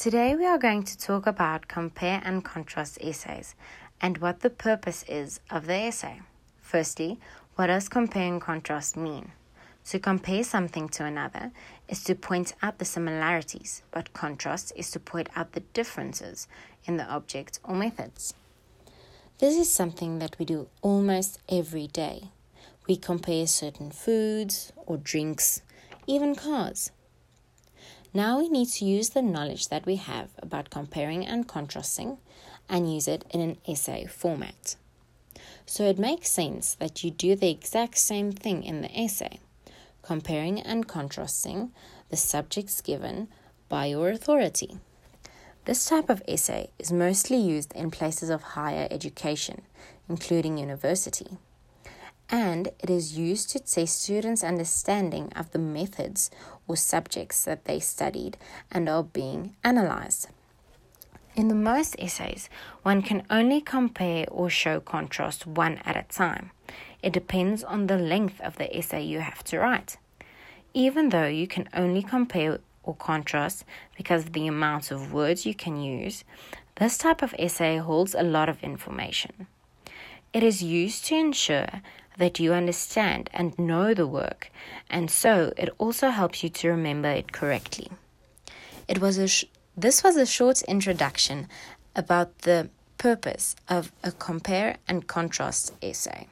Today we are going to talk about compare and contrast essays and what the purpose is of the essay. Firstly, what does compare and contrast mean? To compare something to another is to point out the similarities, but contrast is to point out the differences in the object or methods. This is something that we do almost every day. We compare certain foods or drinks, even cars. Now we need to use the knowledge that we have about comparing and contrasting and use it in an essay format. So it makes sense that you do the exact same thing in the essay, comparing and contrasting the subjects given by your authority. This type of essay is mostly used in places of higher education, including university, and it is used to test students' understanding of the methods or subjects that they studied and are being analyzed. In the most essays, one can only compare or show contrast one at a time. It depends on the length of the essay you have to write. Even though you can only compare or contrast because of the amount of words you can use, this type of essay holds a lot of information. It is used to ensure that you understand and know the work, and so it also helps you to remember it correctly. It was a sh- this was a short introduction about the purpose of a compare and contrast essay.